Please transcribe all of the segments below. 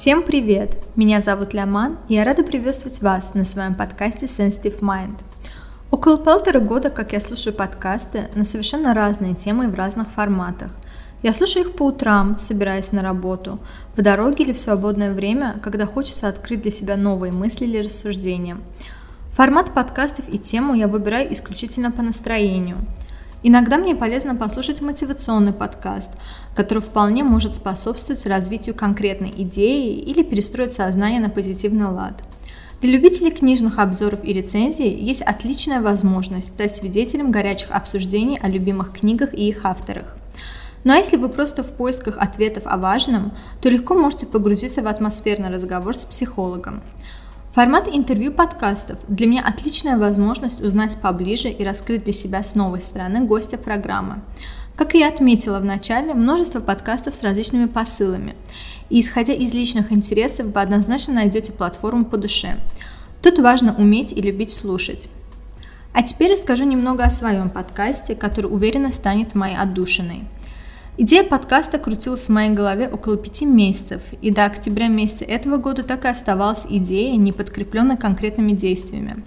Всем привет! Меня зовут Ляман, и я рада приветствовать вас на своем подкасте Sensitive Mind. Около полтора года, как я слушаю подкасты на совершенно разные темы в разных форматах. Я слушаю их по утрам, собираясь на работу, в дороге или в свободное время, когда хочется открыть для себя новые мысли или рассуждения. Формат подкастов и тему я выбираю исключительно по настроению – Иногда мне полезно послушать мотивационный подкаст, который вполне может способствовать развитию конкретной идеи или перестроить сознание на позитивный лад. Для любителей книжных обзоров и рецензий есть отличная возможность стать свидетелем горячих обсуждений о любимых книгах и их авторах. Ну а если вы просто в поисках ответов о важном, то легко можете погрузиться в атмосферный разговор с психологом. Формат интервью подкастов для меня отличная возможность узнать поближе и раскрыть для себя с новой стороны гостя программы. Как я отметила в начале, множество подкастов с различными посылами. И исходя из личных интересов, вы однозначно найдете платформу по душе. Тут важно уметь и любить слушать. А теперь расскажу немного о своем подкасте, который уверенно станет моей отдушиной – Идея подкаста крутилась в моей голове около пяти месяцев, и до октября месяца этого года так и оставалась идея, не подкрепленная конкретными действиями.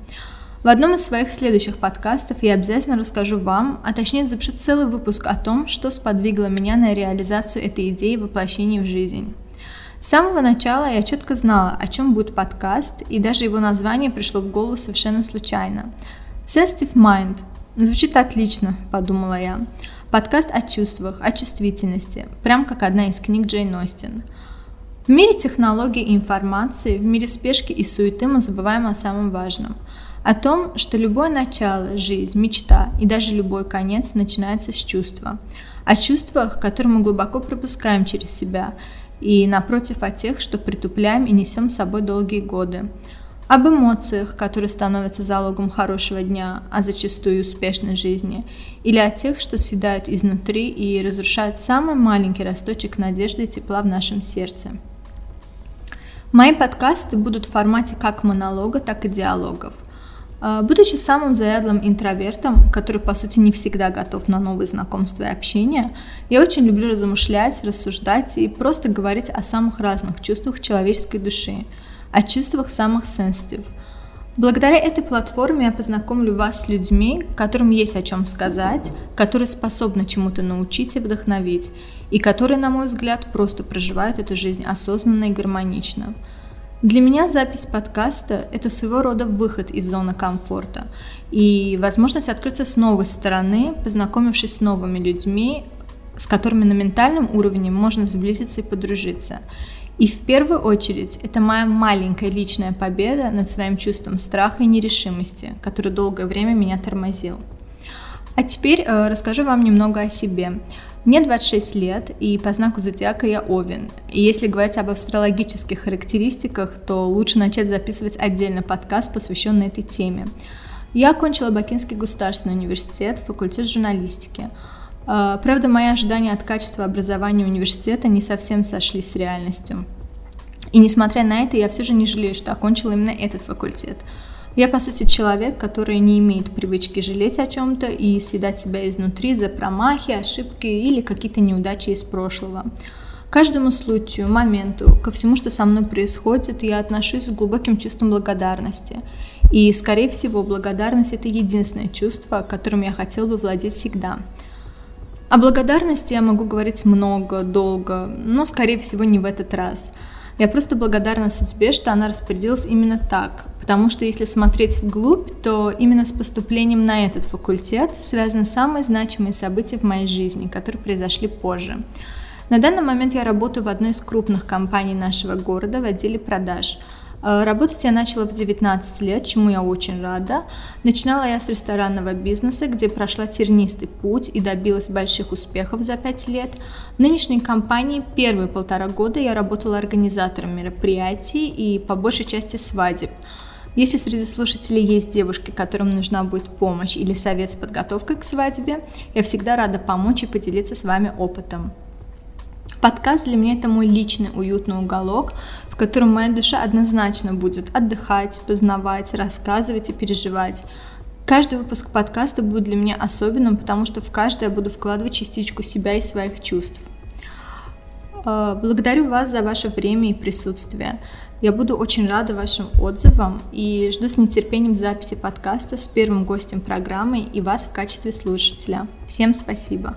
В одном из своих следующих подкастов я обязательно расскажу вам, а точнее запишу целый выпуск о том, что сподвигло меня на реализацию этой идеи воплощения в жизнь. С самого начала я четко знала, о чем будет подкаст, и даже его название пришло в голову совершенно случайно. Sensitive Mind. Звучит отлично, подумала я. Подкаст о чувствах, о чувствительности, прям как одна из книг Джейн Остин. В мире технологий и информации, в мире спешки и суеты мы забываем о самом важном. О том, что любое начало, жизнь, мечта и даже любой конец начинается с чувства. О чувствах, которые мы глубоко пропускаем через себя, и напротив о тех, что притупляем и несем с собой долгие годы об эмоциях, которые становятся залогом хорошего дня, а зачастую успешной жизни, или о тех, что съедают изнутри и разрушают самый маленький росточек надежды и тепла в нашем сердце. Мои подкасты будут в формате как монолога, так и диалогов. А, будучи самым заядлым интровертом, который, по сути, не всегда готов на новые знакомства и общение, я очень люблю размышлять, рассуждать и просто говорить о самых разных чувствах человеческой души – о чувствах самых сенситив. Благодаря этой платформе я познакомлю вас с людьми, которым есть о чем сказать, которые способны чему-то научить и вдохновить, и которые, на мой взгляд, просто проживают эту жизнь осознанно и гармонично. Для меня запись подкаста – это своего рода выход из зоны комфорта и возможность открыться с новой стороны, познакомившись с новыми людьми, с которыми на ментальном уровне можно сблизиться и подружиться – и в первую очередь это моя маленькая личная победа над своим чувством страха и нерешимости, который долгое время меня тормозил. А теперь э, расскажу вам немного о себе. Мне 26 лет, и по знаку зодиака я Овен. И если говорить об астрологических характеристиках, то лучше начать записывать отдельно подкаст, посвященный этой теме. Я окончила Бакинский государственный университет, факультет журналистики. А, правда, мои ожидания от качества образования университета не совсем сошлись с реальностью. И несмотря на это, я все же не жалею, что окончила именно этот факультет. Я, по сути, человек, который не имеет привычки жалеть о чем-то и съедать себя изнутри за промахи, ошибки или какие-то неудачи из прошлого. Каждому случаю, моменту, ко всему, что со мной происходит, я отношусь с глубоким чувством благодарности. И, скорее всего, благодарность – это единственное чувство, которым я хотел бы владеть всегда – о благодарности я могу говорить много, долго, но, скорее всего, не в этот раз. Я просто благодарна судьбе, что она распорядилась именно так, потому что если смотреть вглубь, то именно с поступлением на этот факультет связаны самые значимые события в моей жизни, которые произошли позже. На данный момент я работаю в одной из крупных компаний нашего города в отделе продаж – работать я начала в 19 лет, чему я очень рада. Начинала я с ресторанного бизнеса, где прошла тернистый путь и добилась больших успехов за 5 лет. В нынешней компании первые полтора года я работала организатором мероприятий и по большей части свадеб. Если среди слушателей есть девушки, которым нужна будет помощь или совет с подготовкой к свадьбе, я всегда рада помочь и поделиться с вами опытом. Подкаст для меня это мой личный уютный уголок, в котором моя душа однозначно будет отдыхать, познавать, рассказывать и переживать. Каждый выпуск подкаста будет для меня особенным, потому что в каждый я буду вкладывать частичку себя и своих чувств. Э, благодарю вас за ваше время и присутствие. Я буду очень рада вашим отзывам и жду с нетерпением записи подкаста с первым гостем программы и вас в качестве слушателя. Всем спасибо.